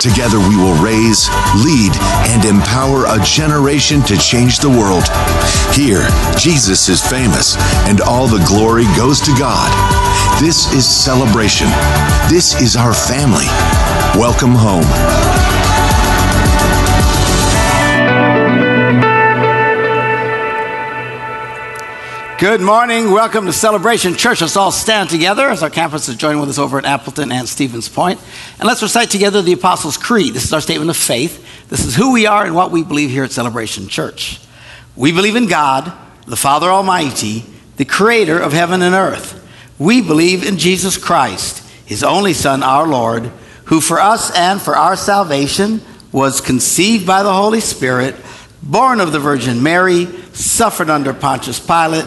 Together we will raise, lead, and empower a generation to change the world. Here, Jesus is famous, and all the glory goes to God. This is celebration. This is our family. Welcome home. Good morning. Welcome to Celebration Church. Let's all stand together as our campus is joining with us over at Appleton and Stevens Point. And let's recite together the Apostles' Creed. This is our statement of faith. This is who we are and what we believe here at Celebration Church. We believe in God, the Father Almighty, the creator of heaven and earth. We believe in Jesus Christ, his only Son, our Lord, who for us and for our salvation was conceived by the Holy Spirit, born of the Virgin Mary, suffered under Pontius Pilate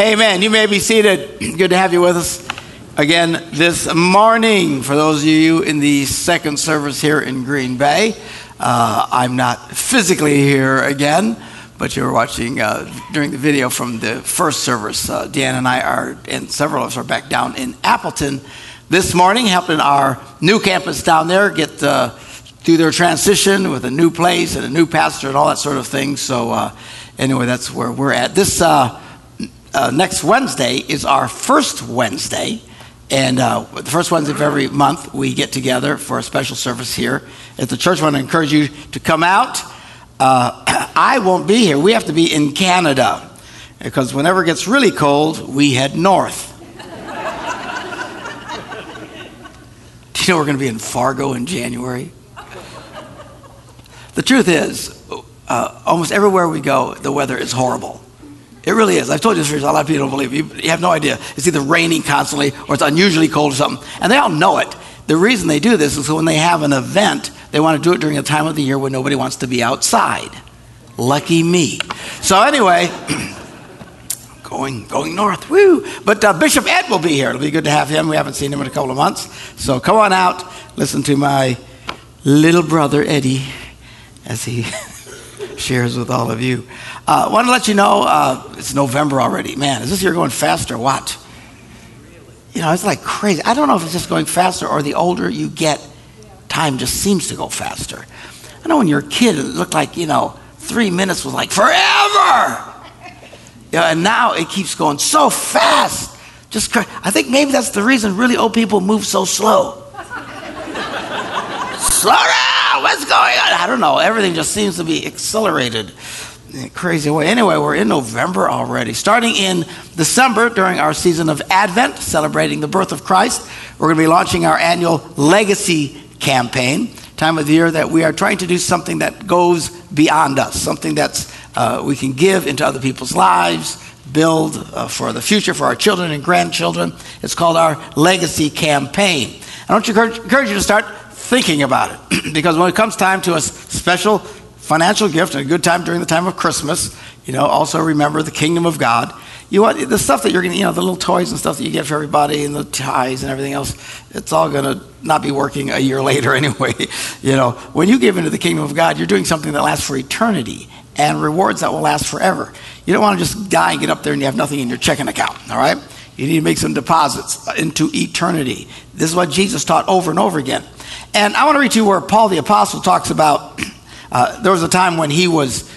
Amen. You may be seated. Good to have you with us again this morning. For those of you in the second service here in Green Bay, uh, I'm not physically here again, but you're watching uh, during the video from the first service. Uh, Dan and I are, and several of us are back down in Appleton this morning, helping our new campus down there get uh, through their transition with a new place and a new pastor and all that sort of thing. So, uh, anyway, that's where we're at. This uh, next Wednesday is our first Wednesday. And uh, the first Wednesday of every month, we get together for a special service here at the church. I want to encourage you to come out. Uh, I won't be here. We have to be in Canada because whenever it gets really cold, we head north. Do you know we're going to be in Fargo in January? The truth is, uh, almost everywhere we go, the weather is horrible. It really is. I've told you this for years. A lot of people don't believe you. You have no idea. It's either raining constantly or it's unusually cold or something. And they all know it. The reason they do this is so when they have an event, they want to do it during a time of the year when nobody wants to be outside. Lucky me. So anyway, going going north. Woo! But uh, Bishop Ed will be here. It'll be good to have him. We haven't seen him in a couple of months. So come on out. Listen to my little brother Eddie as he shares with all of you. I uh, want to let you know uh, it's November already. Man, is this year going faster? What? You know, it's like crazy. I don't know if it's just going faster or the older you get, time just seems to go faster. I know when you're a kid, it looked like, you know, three minutes was like forever. Yeah, and now it keeps going so fast. Just I think maybe that's the reason really old people move so slow. Slow down! What's going on? I don't know. Everything just seems to be accelerated crazy way. Anyway, we're in November already. Starting in December, during our season of Advent, celebrating the birth of Christ, we're going to be launching our annual Legacy campaign. Time of the year that we are trying to do something that goes beyond us, something that's uh, we can give into other people's lives, build uh, for the future for our children and grandchildren. It's called our Legacy campaign. I want to encourage you to start thinking about it because when it comes time to a special financial gift and a good time during the time of Christmas, you know, also remember the kingdom of God. You want the stuff that you're going to, you know, the little toys and stuff that you get for everybody and the ties and everything else, it's all going to not be working a year later anyway. you know, when you give into the kingdom of God, you're doing something that lasts for eternity and rewards that will last forever. You don't want to just die and get up there and you have nothing in your checking account, all right? You need to make some deposits into eternity. This is what Jesus taught over and over again. And I want to read to you where Paul the Apostle talks about uh, there was a time when he was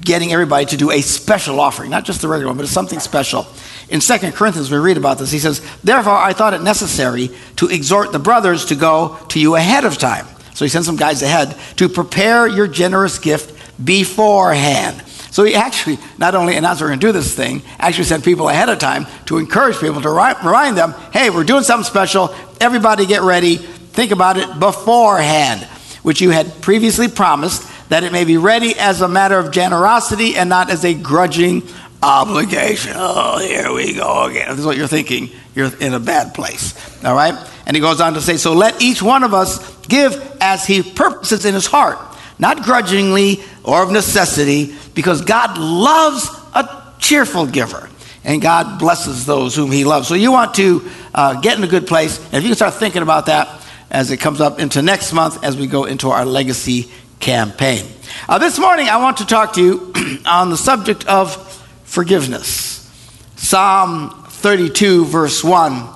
getting everybody to do a special offering, not just the regular one, but something special. In 2 Corinthians, we read about this. He says, Therefore, I thought it necessary to exhort the brothers to go to you ahead of time. So he sent some guys ahead to prepare your generous gift beforehand, So he actually, not only announced we're going to do this thing, actually sent people ahead of time to encourage people to remind them, hey, we're doing something special. Everybody get ready. Think about it beforehand, which you had previously promised, that it may be ready as a matter of generosity and not as a grudging obligation. Oh, here we go again. This is what you're thinking, you're in a bad place. All right? And he goes on to say, So let each one of us give as he purposes in his heart, not grudgingly or of necessity because God loves a cheerful giver and God blesses those whom He loves. So you want to uh, get in a good place, and if you can start thinking about that as it comes up into next month as we go into our legacy campaign. Uh, this morning, I want to talk to you on the subject of forgiveness. Psalm 32, verse 1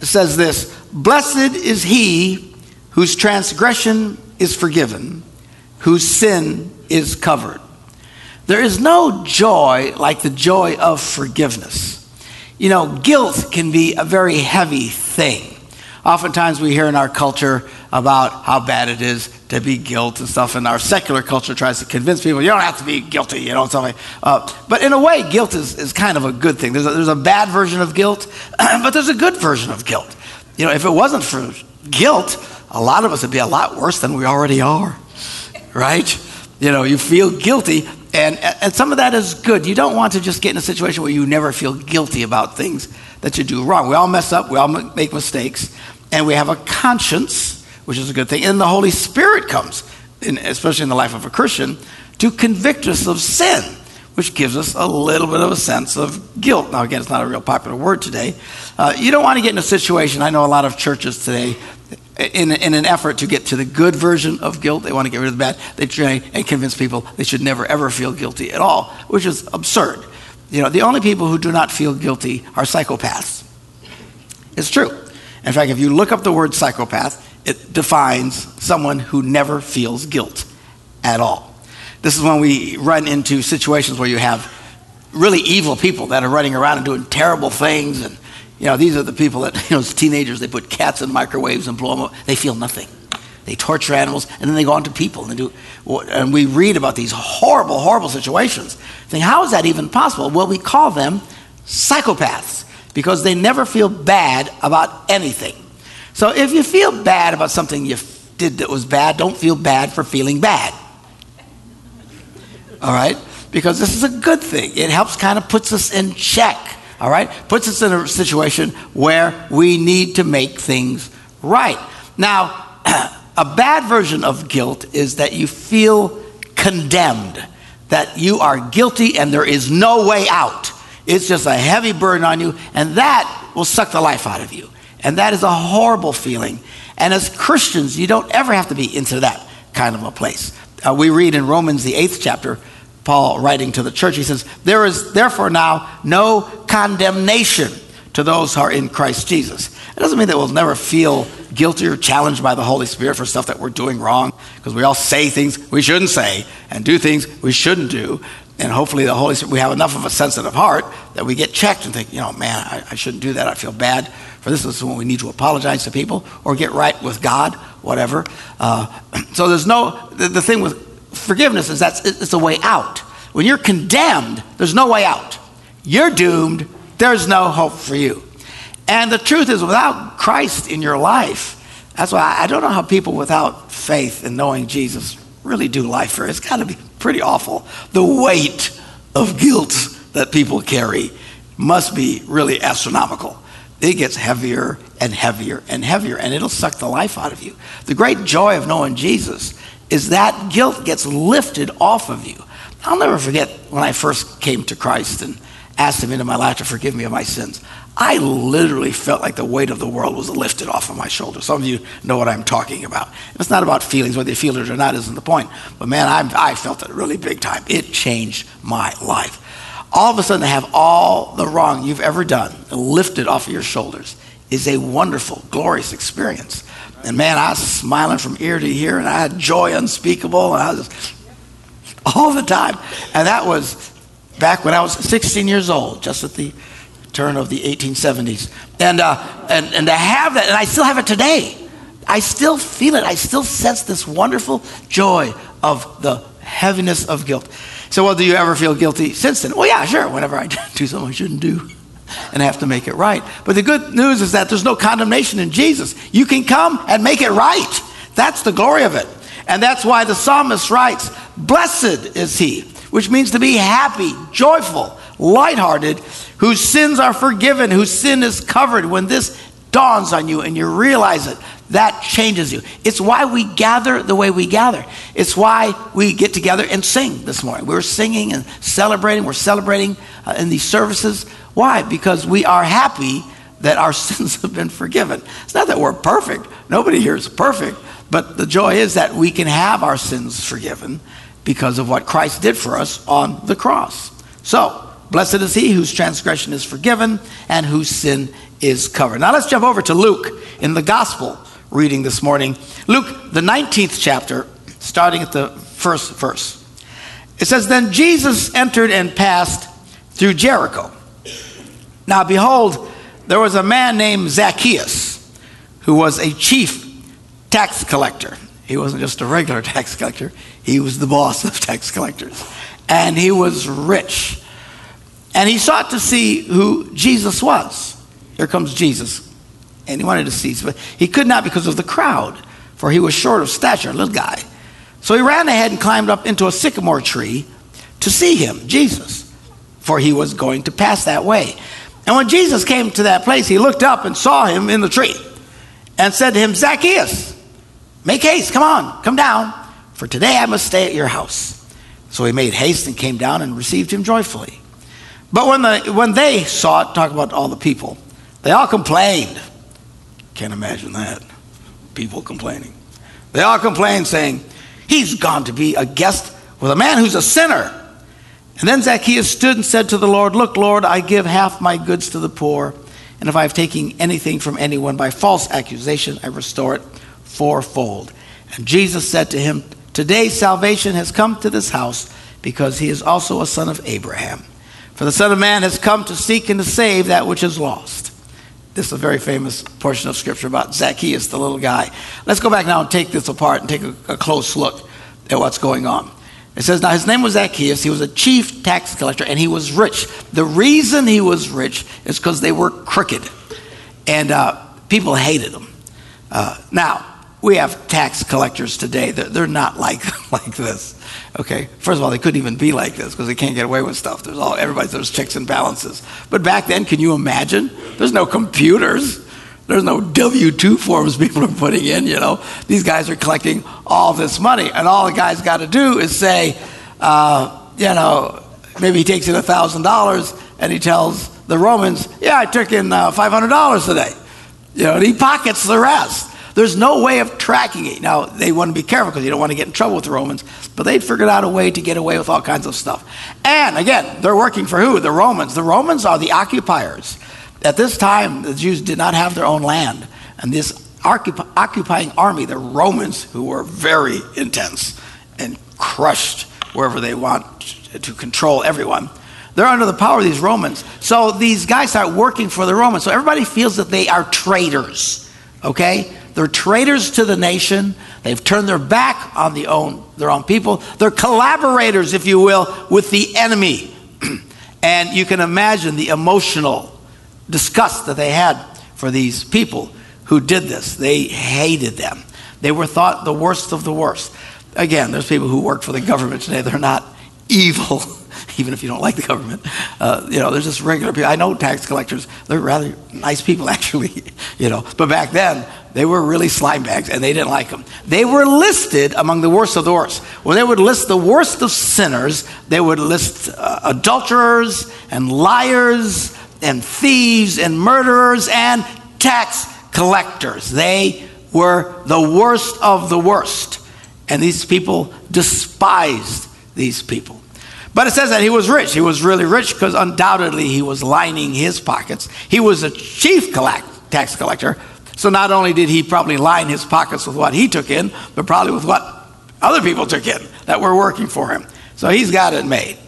says this Blessed is he whose transgression is forgiven, whose sin is covered. There is no joy like the joy of forgiveness. You know, guilt can be a very heavy thing. Oftentimes we hear in our culture about how bad it is to be guilt and stuff, and our secular culture tries to convince people you don't have to be guilty, you know, something. Uh, but in a way, guilt is, is kind of a good thing. There's a, there's a bad version of guilt, but there's a good version of guilt. You know, if it wasn't for guilt, a lot of us would be a lot worse than we already are, right? You know, you feel guilty, and, and some of that is good. You don't want to just get in a situation where you never feel guilty about things that you do wrong. We all mess up, we all make mistakes, and we have a conscience, which is a good thing. And the Holy Spirit comes, in, especially in the life of a Christian, to convict us of sin, which gives us a little bit of a sense of guilt. Now, again, it's not a real popular word today. Uh, you don't want to get in a situation, I know a lot of churches today in, in an effort to get to the good version of guilt, they want to get rid of the bad. They try and convince people they should never ever feel guilty at all, which is absurd. You know, the only people who do not feel guilty are psychopaths. It's true. In fact, if you look up the word psychopath, it defines someone who never feels guilt at all. This is when we run into situations where you have really evil people that are running around and doing terrible things and you know, these are the people that, you know, as teenagers, they put cats in microwaves and blow them up. They feel nothing. They torture animals, and then they go on to people. And, do, and we read about these horrible, horrible situations. Think, how is that even possible? Well, we call them psychopaths because they never feel bad about anything. So if you feel bad about something you did that was bad, don't feel bad for feeling bad. All right? Because this is a good thing. It helps kind of puts us in check all right? Puts us in a situation where we need to make things right. Now, a bad version of guilt is that you feel condemned, that you are guilty and there is no way out. It's just a heavy burden on you, and that will suck the life out of you. And that is a horrible feeling. And as Christians, you don't ever have to be into that kind of a place. Uh, we read in Romans, the eighth chapter, Paul writing to the church, he says, There is therefore now no condemnation to those who are in Christ Jesus. It doesn't mean that we'll never feel guilty or challenged by the Holy Spirit for stuff that we're doing wrong, because we all say things we shouldn't say and do things we shouldn't do. And hopefully, the Holy Spirit, we have enough of a sensitive heart that we get checked and think, you know, man, I, I shouldn't do that. I feel bad for this. This is when we need to apologize to people or get right with God, whatever. Uh, so there's no, the, the thing with forgiveness is that it's a way out. When you're condemned, there's no way out. You're doomed, there's no hope for you. And the truth is, without Christ in your life, that's why I don't know how people without faith and knowing Jesus really do life for. It's got to be pretty awful. The weight of guilt that people carry must be really astronomical. It gets heavier and heavier and heavier, and it'll suck the life out of you. The great joy of knowing Jesus is that guilt gets lifted off of you. I'll never forget when I first came to Christ and asked Him into my life to forgive me of my sins. I literally felt like the weight of the world was lifted off of my shoulders. Some of you know what I'm talking about. It's not about feelings, whether you feel it or not isn't the point. But man, I, I felt it really big time. It changed my life. All of a sudden, to have all the wrong you've ever done lifted off of your shoulders is a wonderful, glorious experience. And man, I was smiling from ear to ear, and I had joy unspeakable, and I was all the time. And that was back when I was 16 years old, just at the turn of the 1870s. And, uh, and, and to have that, and I still have it today. I still feel it. I still sense this wonderful joy of the heaviness of guilt. So, well, do you ever feel guilty since then? Well, yeah, sure. Whenever I do something I shouldn't do and have to make it right. But the good news is that there's no condemnation in Jesus. You can come and make it right. That's the glory of it. And that's why the psalmist writes, Blessed is he, which means to be happy, joyful, lighthearted, whose sins are forgiven, whose sin is covered. When this dawns on you and you realize it, that changes you. It's why we gather the way we gather. It's why we get together and sing this morning. We're singing and celebrating. We're celebrating uh, in these services. Why? Because we are happy that our sins have been forgiven. It's not that we're perfect. Nobody here is perfect. But the joy is that we can have our sins forgiven because of what Christ did for us on the cross. So, blessed is he whose transgression is forgiven and whose sin is covered. Now let's jump over to Luke in the gospel reading this morning. Luke, the 19th chapter, starting at the first verse. It says, Then Jesus entered and passed through Jericho. Now, behold, there was a man named Zacchaeus who was a chief tax collector. He wasn't just a regular tax collector, he was the boss of tax collectors. And he was rich. And he sought to see who Jesus was. Here comes Jesus. And he wanted to see, but he could not because of the crowd, for he was short of stature, a little guy. So he ran ahead and climbed up into a sycamore tree to see him, Jesus, for he was going to pass that way. And when Jesus came to that place, he looked up and saw him in the tree and said to him, Zacchaeus, Make haste, come on, come down, for today I must stay at your house. So he made haste and came down and received him joyfully. But when, the, when they saw it, talk about all the people, they all complained. Can't imagine that. People complaining. They all complained, saying, He's gone to be a guest with a man who's a sinner. And then Zacchaeus stood and said to the Lord, Look, Lord, I give half my goods to the poor, and if I have taken anything from anyone by false accusation, I restore it fourfold. And Jesus said to him, Today salvation has come to this house because he is also a son of Abraham. For the Son of Man has come to seek and to save that which is lost. This is a very famous portion of Scripture about Zacchaeus, the little guy. Let's go back now and take this apart and take a, a close look at what's going on. It says, Now his name was Zacchaeus. He was a chief tax collector and he was rich. The reason he was rich is because they were crooked and uh, people hated him. Uh, now, we have tax collectors today. They're, they're not like, like this. Okay, first of all, they couldn't even be like this because they can't get away with stuff. There's all everybody. There's checks and balances. But back then, can you imagine? There's no computers. There's no W two forms people are putting in. You know, these guys are collecting all this money, and all the guy's got to do is say, uh, you know, maybe he takes in a thousand dollars and he tells the Romans, "Yeah, I took in uh, five hundred dollars today." You know, and he pockets the rest. There's no way of tracking it. Now, they want to be careful because you don't want to get in trouble with the Romans, but they'd figured out a way to get away with all kinds of stuff. And again, they're working for who? The Romans. The Romans are the occupiers. At this time, the Jews did not have their own land. And this occupying army, the Romans, who were very intense and crushed wherever they want to control everyone, they're under the power of these Romans. So these guys start working for the Romans. So everybody feels that they are traitors. Okay? They're traitors to the nation. They've turned their back on the own, their own people. They're collaborators, if you will, with the enemy. and you can imagine the emotional disgust that they had for these people who did this. They hated them. They were thought the worst of the worst. Again, there's people who work for the government today. They're not evil. even if you don't like the government. Uh, you know, there's just regular people. I know tax collectors; they're rather nice people, actually. You know, but back then they were really slime bags, and they didn't like them. They were listed among the worst of the worst. When they would list the worst of sinners, they would list uh, adulterers and liars and thieves and murderers and tax collectors. They were the worst of the worst. And these people despised these people. But it says that he was rich. He was really rich because undoubtedly he was lining his pockets. He was a chief collect, tax collector. So not only did he probably line his pockets with what he took in, but probably with what other people took in that were working for him. So he's got it made.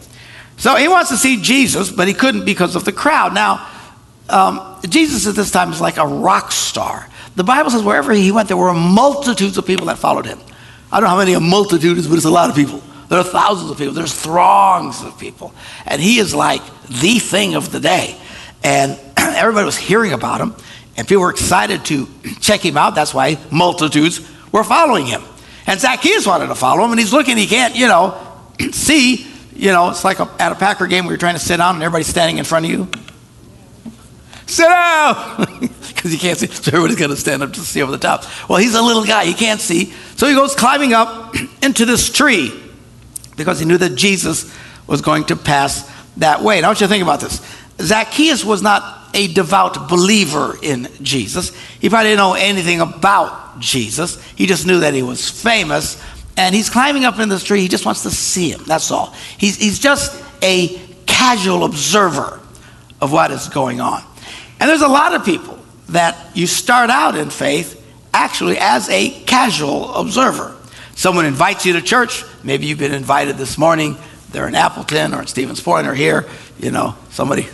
So he wants to see Jesus, but he couldn't because of the crowd. Now, um, Jesus at this time is like a rock star. The Bible says wherever he went, there were multitudes of people that followed him. I don't know how many a multitude is, but it's a lot of people There are thousands of people. There's throngs of people. And he is like the thing of the day. And everybody was hearing about him. And people were excited to check him out. That's why multitudes were following him. And Zacchaeus wanted to follow him. And he's looking, he can't, you know, see. You know, it's like a, at a Packer game where you're trying to sit down and everybody's standing in front of you. Sit down! Because you can't see. So everybody's got to stand up to see over the top. Well, he's a little guy. He can't see. So he goes climbing up into this tree because he knew that Jesus was going to pass that way. Now, I want you to think about this. Zacchaeus was not a devout believer in Jesus. He probably didn't know anything about Jesus. He just knew that he was famous. And he's climbing up in this tree. He just wants to see him. That's all. He's, he's just a casual observer of what is going on. And there's a lot of people that you start out in faith actually as a casual observer. Someone invites you to church. Maybe you've been invited this morning. They're in Appleton or in Stevens Point or here. You know, somebody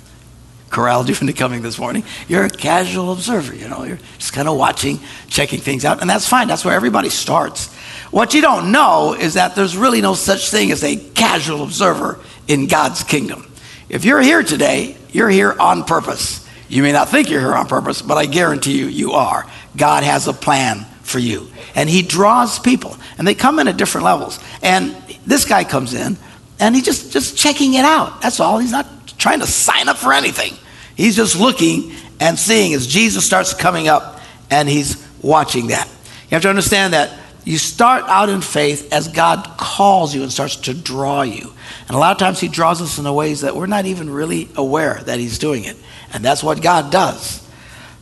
corralled you into coming this morning. You're a casual observer. You know, you're just kind of watching, checking things out, and that's fine. That's where everybody starts. What you don't know is that there's really no such thing as a casual observer in God's kingdom. If you're here today, you're here on purpose. You may not think you're here on purpose, but I guarantee you, you are. God has a plan for you. And He draws people, and they come in at different levels. And this guy comes in, and he's just, just checking it out. That's all. He's not trying to sign up for anything. He's just looking and seeing as Jesus starts coming up, and he's watching that. You have to understand that you start out in faith as God calls you and starts to draw you. And a lot of times He draws us in the ways that we're not even really aware that He's doing it. And that's what God does.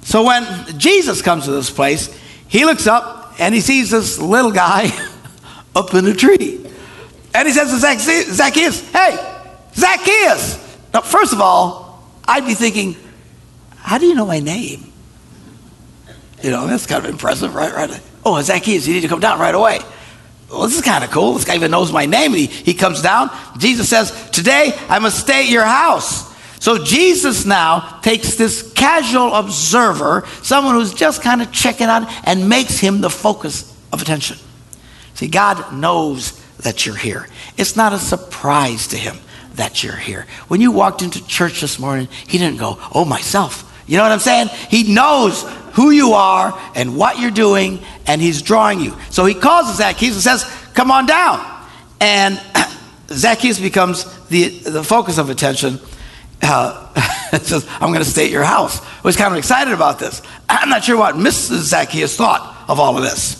So when Jesus comes to this place, He looks up and He sees this little guy up in a tree. And He says to Zacchaeus, Hey, Zacchaeus! Now, first of all, I'd be thinking, How do you know my name? You know, that's kind of impressive, right? Right? Oh, Zacchaeus, you need to come down right away. Well, this is kind of cool. This guy even knows my name. He, he comes down. Jesus says, Today I must stay at your house. So Jesus now takes this casual observer, someone who's just kind of checking out, and makes him the focus of attention. See, God knows that you're here. It's not a surprise to him that you're here. When you walked into church this morning, he didn't go, Oh, myself. You know what I'm saying? He knows who you are and what you're doing, and he's drawing you. So he calls Zacchaeus and says, Come on down. And Zacchaeus becomes the, the focus of attention. Uh, says, I'm going to stay at your house. I was kind of excited about this. I'm not sure what Mrs. Zacchaeus thought of all of this.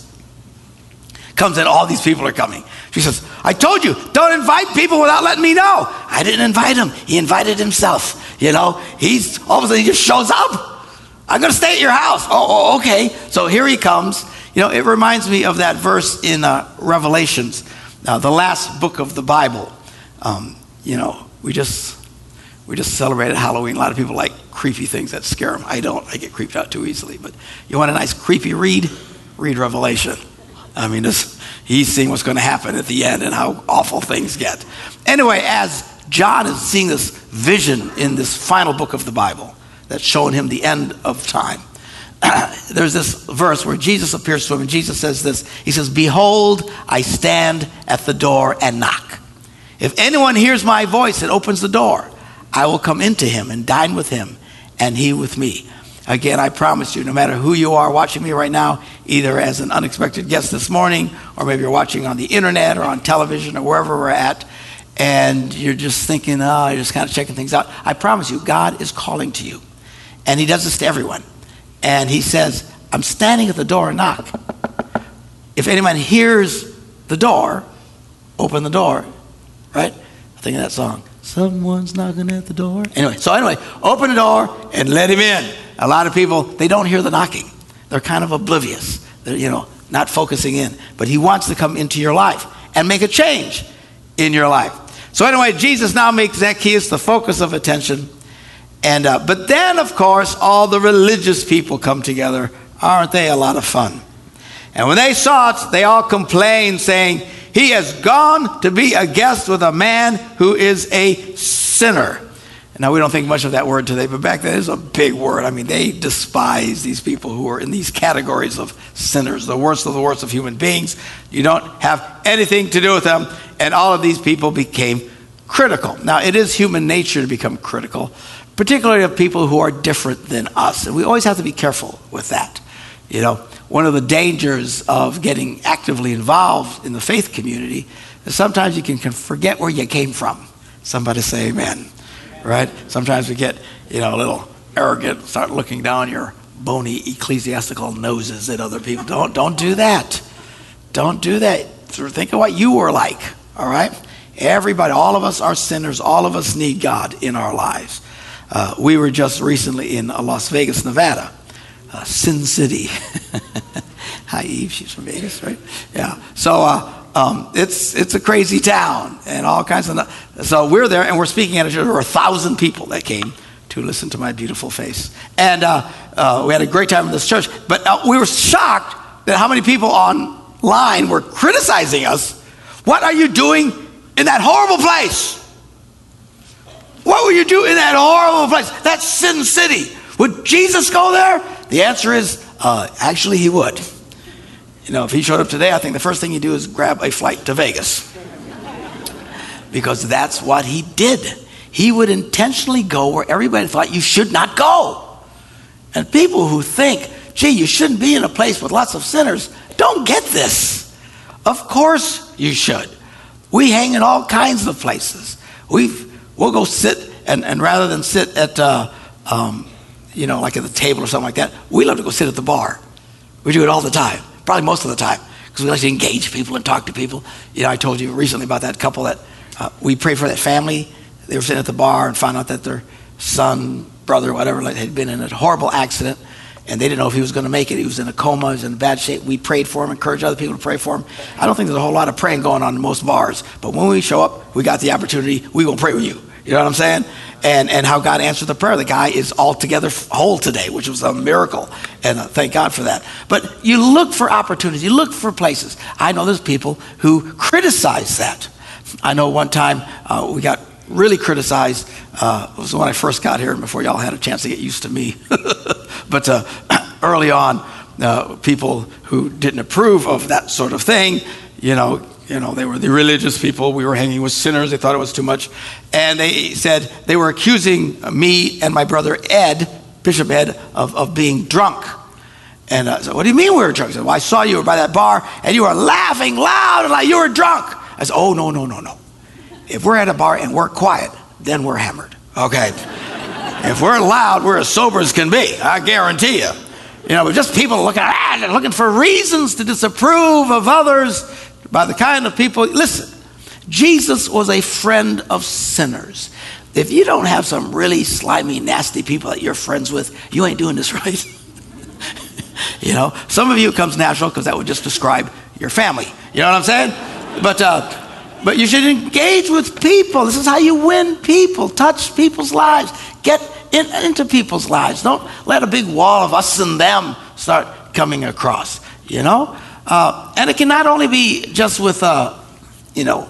Comes in, all these people are coming. She says, I told you, don't invite people without letting me know. I didn't invite him. He invited himself. You know, he's all of a sudden he just shows up. I'm going to stay at your house. Oh, oh, okay. So here he comes. You know, it reminds me of that verse in uh, Revelations, uh, the last book of the Bible. Um, you know, we just we just celebrated Halloween. A lot of people like creepy things that scare them. I don't. I get creeped out too easily. But you want a nice creepy read? Read Revelation. I mean, this, he's seeing what's going to happen at the end and how awful things get. Anyway, as John is seeing this vision in this final book of the Bible, that's showing him the end of time. There's this verse where Jesus appears to him, and Jesus says this He says, Behold, I stand at the door and knock. If anyone hears my voice and opens the door, I will come into him and dine with him, and he with me. Again, I promise you, no matter who you are watching me right now, either as an unexpected guest this morning, or maybe you're watching on the internet or on television or wherever we're at, and you're just thinking, oh, you're just kind of checking things out, I promise you, God is calling to you. And he does this to everyone. And he says, I'm standing at the door and knock. If anyone hears the door, open the door. Right? I think of that song. Someone's knocking at the door. Anyway, so anyway, open the door and let him in. A lot of people, they don't hear the knocking. They're kind of oblivious. They're, you know, not focusing in. But he wants to come into your life and make a change in your life. So anyway, Jesus now makes Zacchaeus the focus of attention. And, uh, but then, of course, all the religious people come together. Aren't they a lot of fun? And when they saw it, they all complained, saying, He has gone to be a guest with a man who is a sinner. Now, we don't think much of that word today, but back then it was a big word. I mean, they despised these people who were in these categories of sinners, the worst of the worst of human beings. You don't have anything to do with them. And all of these people became critical. Now, it is human nature to become critical, particularly of people who are different than us. And we always have to be careful with that. You know, one of the dangers of getting actively involved in the faith community is sometimes you can forget where you came from. Somebody say amen right? Sometimes we get, you know, a little arrogant, start looking down your bony ecclesiastical noses at other people. Don't, don't do that. Don't do that. Think of what you were like, all right? Everybody, all of us are sinners. All of us need God in our lives. Uh, we were just recently in uh, Las Vegas, Nevada, uh, Sin City. Hi, Eve. She's from Vegas, right? Yeah. So, uh, um, it's, it's a crazy town and all kinds of. So we're there and we're speaking at a church. There were a thousand people that came to listen to my beautiful face. And uh, uh, we had a great time in this church. But uh, we were shocked that how many people online were criticizing us. What are you doing in that horrible place? What would you do in that horrible place? That's Sin City. Would Jesus go there? The answer is uh, actually, he would. You know, if he showed up today, I think the first thing he'd do is grab a flight to Vegas. because that's what he did. He would intentionally go where everybody thought you should not go. And people who think, gee, you shouldn't be in a place with lots of sinners, don't get this. Of course you should. We hang in all kinds of places. we we'll go sit, and, and rather than sit at, uh, um, you know, like at the table or something like that, we love to go sit at the bar. We do it all the time probably most of the time, because we like to engage people and talk to people. You know, I told you recently about that couple that uh, we prayed for that family. They were sitting at the bar and found out that their son, brother, whatever, like, had been in a horrible accident, and they didn't know if he was going to make it. He was in a coma, he was in bad shape. We prayed for him, encouraged other people to pray for him. I don't think there's a whole lot of praying going on in most bars, but when we show up, we got the opportunity. We will pray with you. You know what I'm saying? And, and how God answered the prayer. The guy is altogether whole today, which was a miracle. And uh, thank God for that. But you look for opportunities, you look for places. I know there's people who criticize that. I know one time uh, we got really criticized. Uh, it was when I first got here and before y'all had a chance to get used to me. but uh, early on, uh, people who didn't approve of that sort of thing, you know, you know, they were the religious people. We were hanging with sinners. They thought it was too much. And they said they were accusing me and my brother Ed, Bishop Ed, of, of being drunk. And I said, What do you mean we were drunk? He said, Well, I saw you were by that bar and you were laughing loud and like you were drunk. I said, Oh, no, no, no, no. If we're at a bar and we're quiet, then we're hammered. Okay. if we're loud, we're as sober as can be. I guarantee you. You know, but just people looking, ah, looking for reasons to disapprove of others by the kind of people. Listen, Jesus was a friend of sinners. If you don't have some really slimy, nasty people that you're friends with, you ain't doing this right. you know, some of you it comes natural because that would just describe your family. You know what I'm saying? But uh, but you should engage with people. This is how you win people. Touch people's lives. Get in, into people's lives. Don't let a big wall of us and them start coming across. You know. Uh, and it can not only be just with, uh, you know,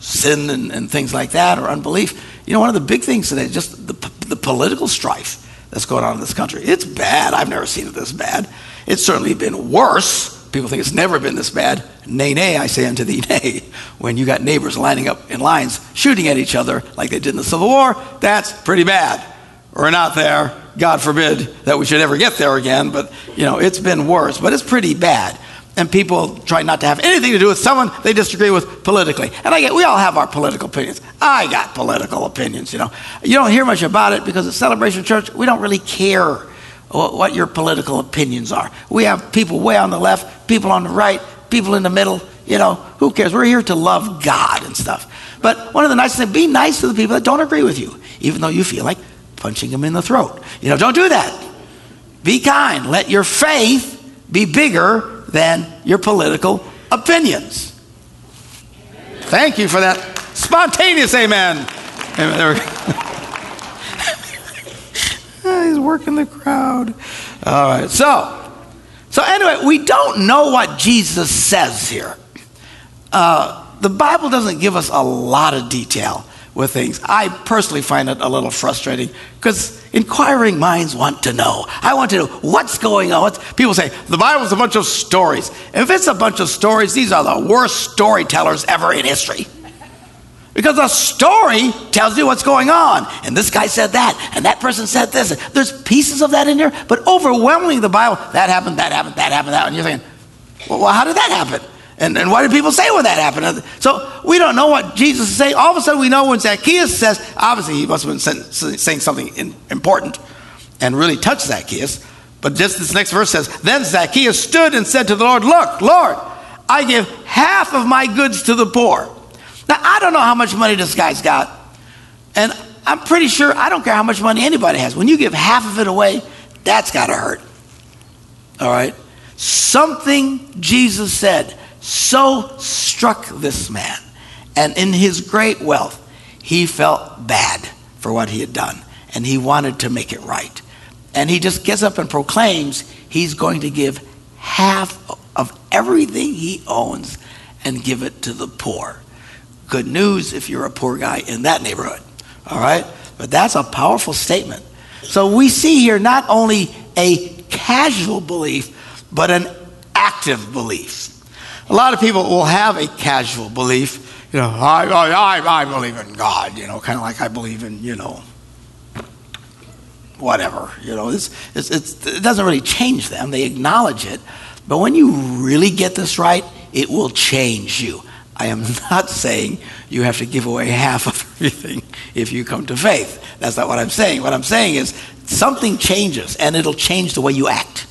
sin and, and, things like that or unbelief. You know, one of the big things today is just the, the political strife that's going on in this country. It's bad. I've never seen it this bad. It's certainly been worse. People think it's never been this bad. Nay, nay, I say unto thee, nay. When you got neighbors lining up in lines shooting at each other like they did in the Civil War, that's pretty bad. We're not there. God forbid that we should ever get there again, but you know, it's been worse, but it's pretty bad and people try not to have anything to do with someone they disagree with politically. And I get, we all have our political opinions. I got political opinions, you know. You don't hear much about it because at Celebration Church, we don't really care what your political opinions are. We have people way on the left, people on the right, people in the middle, you know, who cares? We're here to love God and stuff. But one of the nice things, be nice to the people that don't agree with you, even though you feel like punching them in the throat. You know, don't do that. Be kind. Let your faith be bigger than your political opinions. Thank you for that spontaneous amen. amen. He's working the crowd. All right. So, so anyway, we don't know what Jesus says here. Uh, the Bible doesn't give us a lot of detail. With things. I personally find it a little frustrating because inquiring minds want to know. I want to know what's going on. What's, people say the Bible's a bunch of stories. If it's a bunch of stories, these are the worst storytellers ever in history. Because a story tells you what's going on. And this guy said that, and that person said this. There's pieces of that in there, but overwhelmingly the Bible, that happened, that happened, that happened, that. And you're thinking, well, how did that happen? And, and why do people say when that happened? So we don't know what Jesus is saying. All of a sudden, we know when Zacchaeus says, obviously, he must have been saying something important and really touched Zacchaeus. But just this next verse says, Then Zacchaeus stood and said to the Lord, Look, Lord, I give half of my goods to the poor. Now, I don't know how much money this guy's got. And I'm pretty sure, I don't care how much money anybody has. When you give half of it away, that's got to hurt. All right? Something Jesus said so struck this man. And in his great wealth, he felt bad for what he had done. And he wanted to make it right. And he just gets up and proclaims he's going to give half of everything he owns and give it to the poor. Good news if you're a poor guy in that neighborhood. All right? But that's a powerful statement. So we see here not only a casual belief, but an active belief. A lot of people will have a casual belief. You know, I, I, I believe in God, you know, kind of like I believe in, you know, whatever. You know, it's, it's, it's, it doesn't really change them. They acknowledge it. But when you really get this right, it will change you. I am not saying you have to give away half of everything if you come to faith. That's not what I'm saying. What I'm saying is something changes and it'll change the way you act.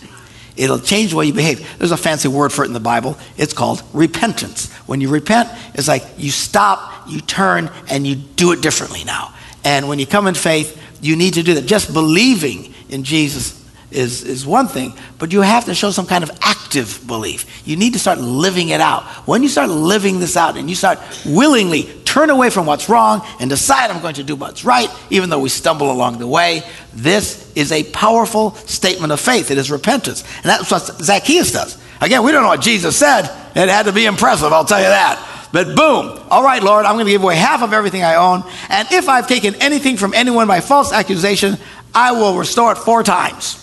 It'll change the way you behave. There's a fancy word for it in the Bible. It's called repentance. When you repent, it's like you stop, you turn, and you do it differently now. And when you come in faith, you need to do that. Just believing in Jesus is, is one thing, but you have to show some kind of active belief. You need to start living it out. When you start living this out and you start willingly turn away from what's wrong and decide I'm going to do what's right, even though we stumble along the way, this is a powerful statement of faith. It is repentance. And that's what Zacchaeus does. Again, we don't know what Jesus said. It had to be impressive, I'll tell you that. But boom, all right, Lord, I'm going to give away half of everything I own. And if I've taken anything from anyone by false accusation, I will restore it four times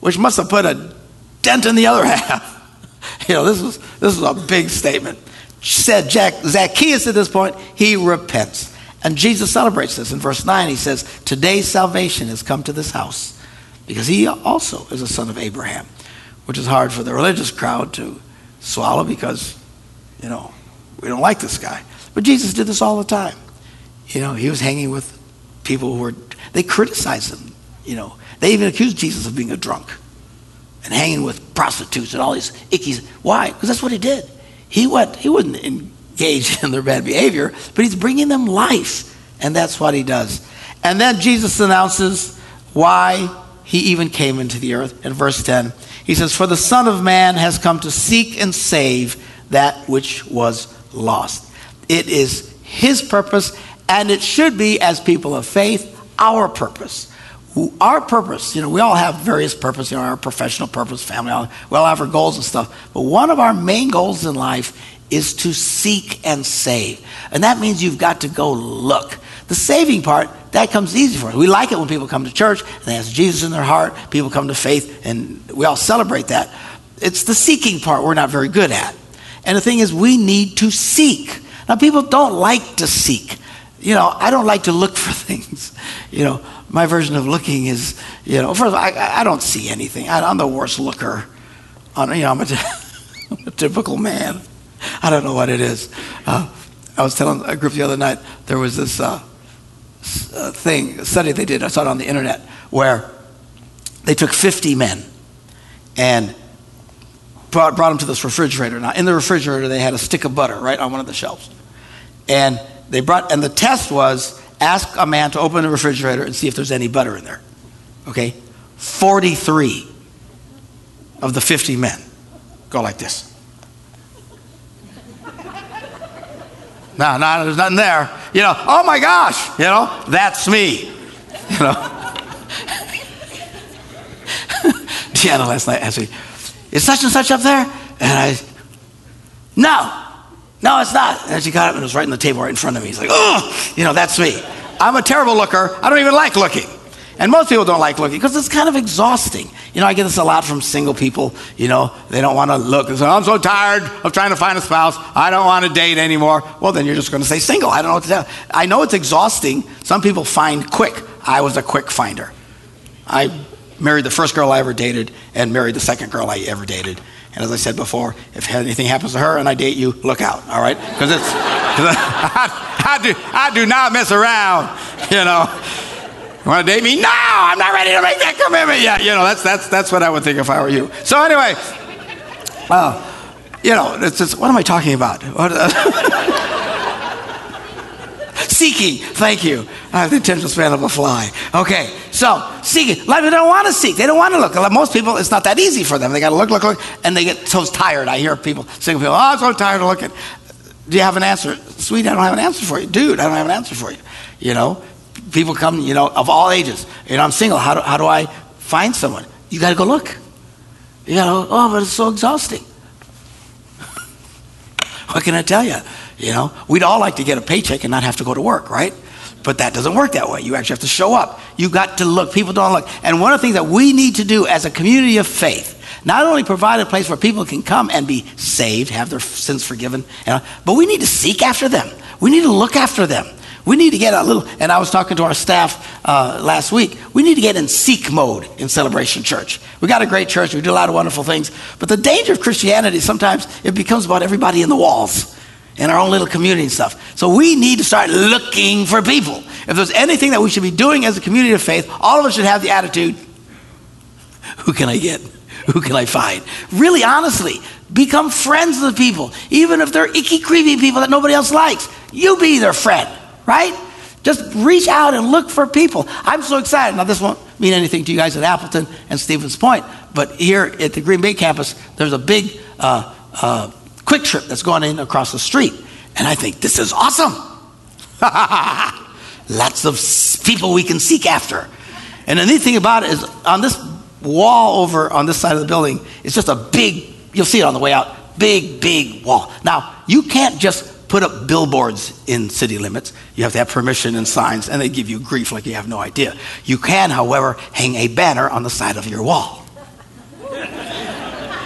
which must have put a dent in the other half. you know, this was, this was a big statement. Said Jack, Zacchaeus at this point, he repents. And Jesus celebrates this. In verse 9, he says, Today's salvation has come to this house because he also is a son of Abraham, which is hard for the religious crowd to swallow because, you know, we don't like this guy. But Jesus did this all the time. You know, he was hanging with people who were, they criticized him, you know. They even accused Jesus of being a drunk and hanging with prostitutes and all these ickies. Why? Because that's what he did. He went. He wouldn't engage in their bad behavior, but he's bringing them life, and that's what he does. And then Jesus announces why he even came into the earth. In verse 10, he says, For the Son of Man has come to seek and save that which was lost. It is his purpose, and it should be, as people of faith, our purpose our purpose, you know, we all have various purpose, you know, our professional purpose, family, all, we all have our goals and stuff. But one of our main goals in life is to seek and save. And that means you've got to go look. The saving part, that comes easy for us. We like it when people come to church and they Jesus in their heart, people come to faith, and we all celebrate that. It's the seeking part we're not very good at. And the thing is, we need to seek. Now, people don't like to seek. You know, I don't like to look for things. You know, my version of looking is, you know, first I, I don't see anything. I, am the worst looker. On, you know, I'm a, typical man. I don't know what it is. Uh, I was telling a group the other night there was this uh, uh, thing, a study they did. I saw it on the internet where they took 50 men and brought, brought them to this refrigerator. Now, in the refrigerator, they had a stick of butter right on one of the shelves, and they brought, and the test was ask a man to open the refrigerator and see if there's any butter in there. Okay? 43 of the 50 men go like this. No, no, there's nothing there. You know, oh my gosh, you know, that's me. You know. Deanna last night asked me, is such and such up there? And I, no, No, it's not. And she got up and was right on the table right in front of me. He's like, oh, you know, that's me. I'm a terrible looker. I don't even like looking. And most people don't like looking because it's kind of exhausting. You know, I get this a lot from single people. You know, they don't want to look. They say, I'm so tired of trying to find a spouse. I don't want to date anymore. Well, then you're just going to say single. I don't know what to tell. I know it's exhausting. Some people find quick. I was a quick finder. I married the first girl I ever dated and married the second girl I ever dated. And as I said before, if anything happens to her and I date you, look out, all right? Because it's, cause I, I, do, I do not mess around, you know. You want to date me? No, I'm not ready to make that commitment yet. You know, that's, that's, that's what I would think if I were you. So anyway, uh, you know, it's just, what am I talking about? Seeking. Thank you. I have the attention span of a fly. Okay, so seeking. Of people don't want to seek. They don't want to look. Most people, it's not that easy for them. They got to look, look, look, and they get so tired. I hear people, single people, oh, I'm so tired of looking. Do you have an answer? Sweetie, I don't have an answer for you. Dude, I don't have an answer for you. You know, people come, you know, of all ages. You know, I'm single. How do, how do I find someone? You got to go look. You got to, oh, but it's so exhausting. what can I tell you? You know, we'd all like to get a paycheck and not have to go to work, right? But that doesn't work that way. You actually have to show up. You got to look. People don't look. And one of the things that we need to do as a community of faith, not only provide a place where people can come and be saved, have their sins forgiven, you know, but we need to seek after them. We need to look after them. We need to get a little, and I was talking to our staff uh, last week. We need to get in seek mode in Celebration Church. We got a great church. We do a lot of wonderful things. But the danger of Christianity sometimes it becomes about everybody in the walls in our own little community and stuff. So we need to start looking for people. If there's anything that we should be doing as a community of faith, all of us should have the attitude who can I get? Who can I find? Really, honestly, become friends with people, even if they're icky, creepy people that nobody else likes. You be their friend, right? Just reach out and look for people. I'm so excited. Now, this won't mean anything to you guys at Appleton and Stevens Point, but here at the Green Bay campus, there's a big uh, uh, Kwik Trip that's going in across the street. And I think this is awesome. Lots of people we can seek after. And the neat thing about it is on this wall over on this side of the building, it's just a big, you'll see it on the way out, big, big wall. Now, you can't just put up billboards in city limits. You have to have permission and signs, and they give you grief like you have no idea. You can, however, hang a banner on the side of your wall.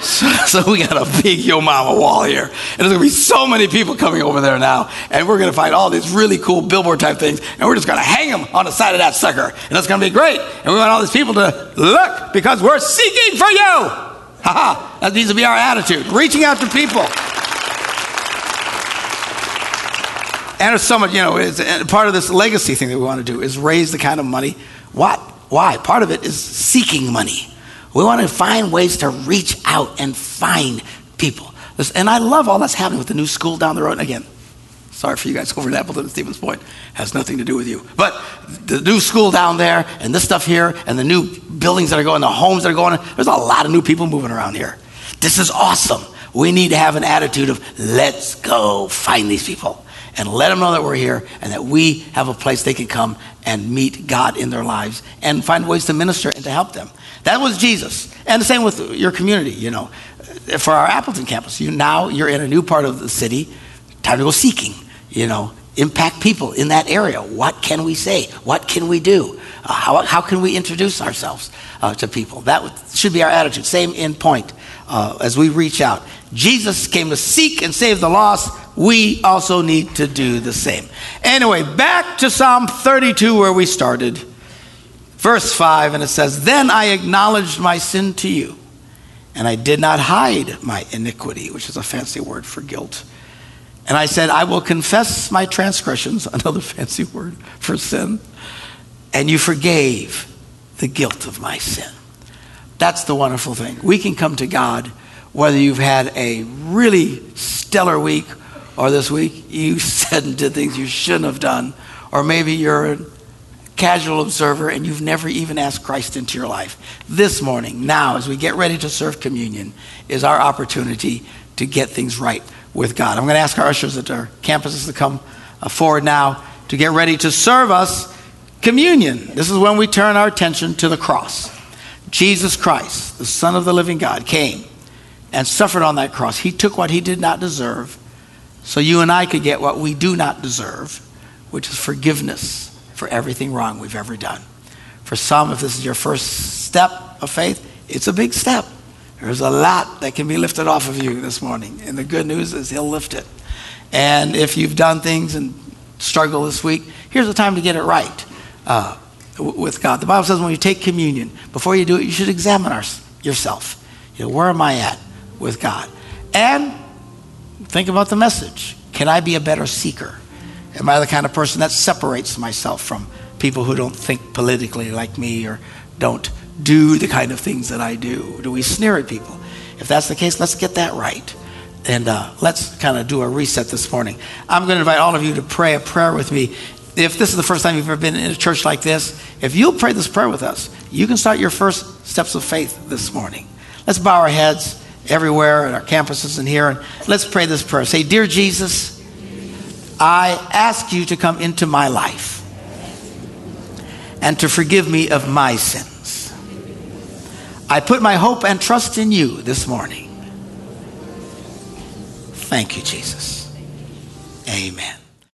So, so, we got a big Yo Mama wall here. And there's going to be so many people coming over there now. And we're going to find all these really cool billboard type things. And we're just going to hang them on the side of that sucker. And it's going to be great. And we want all these people to look because we're seeking for you. ha! ha! that needs to be our attitude. Reaching out to people. And there's so much, you know, it's, part of this legacy thing that we want to do is raise the kind of money. What? Why? Part of it is seeking money. We want to find ways to reach out and find people. And I love all that's happening with the new school down the road. And again, sorry for you guys over at Appleton and Stevens Point, has nothing to do with you. But the new school down there, and this stuff here, and the new buildings that are going, the homes that are going, there's a lot of new people moving around here. This is awesome. We need to have an attitude of let's go find these people and let them know that we're here and that we have a place they can come and meet God in their lives and find ways to minister and to help them. That was Jesus. And the same with your community, you know. For our Appleton campus, you now you're in a new part of the city. Time to go seeking, you know, impact people in that area. What can we say? What can we do? Uh, how, how can we introduce ourselves uh, to people? That should be our attitude. Same in point uh, as we reach out. Jesus came to seek and save the lost. We also need to do the same. Anyway, back to Psalm 32 where we started verse 5, and it says, Then I acknowledged my sin to you, and I did not hide my iniquity, which is a fancy word for guilt. And I said, I will confess my transgressions, another fancy word for sin, and you forgave the guilt of my sin. That's the wonderful thing. We can come to God whether you've had a really stellar week or this week you said and did things you shouldn't have done, or maybe you're casual observer and you've never even asked Christ into your life, this morning, now, as we get ready to serve communion, is our opportunity to get things right with God. I'm going to ask our ushers at our campuses to come uh, forward now to get ready to serve us communion. This is when we turn our attention to the cross. Jesus Christ, the Son of the living God, came and suffered on that cross. He took what he did not deserve so you and I could get what we do not deserve, which is forgiveness for everything wrong we've ever done. For some, if this is your first step of faith, it's a big step. There's a lot that can be lifted off of you this morning. And the good news is He'll lift it. And if you've done things and struggle this week, here's the time to get it right uh, with God. The Bible says when you take communion, before you do it, you should examine our, yourself. You know, where am I at with God? And think about the message. Can I be a better seeker? Am I the kind of person that separates myself from people who don't think politically like me or don't do the kind of things that I do? Do we sneer at people? If that's the case, let's get that right. And uh, let's kind of do a reset this morning. I'm going to invite all of you to pray a prayer with me. If this is the first time you've ever been in a church like this, if you'll pray this prayer with us, you can start your first steps of faith this morning. Let's bow our heads everywhere at our campuses and here, and let's pray this prayer. Say, Dear Jesus, I ask you to come into my life and to forgive me of my sins. I put my hope and trust in you this morning. Thank you, Jesus. Amen.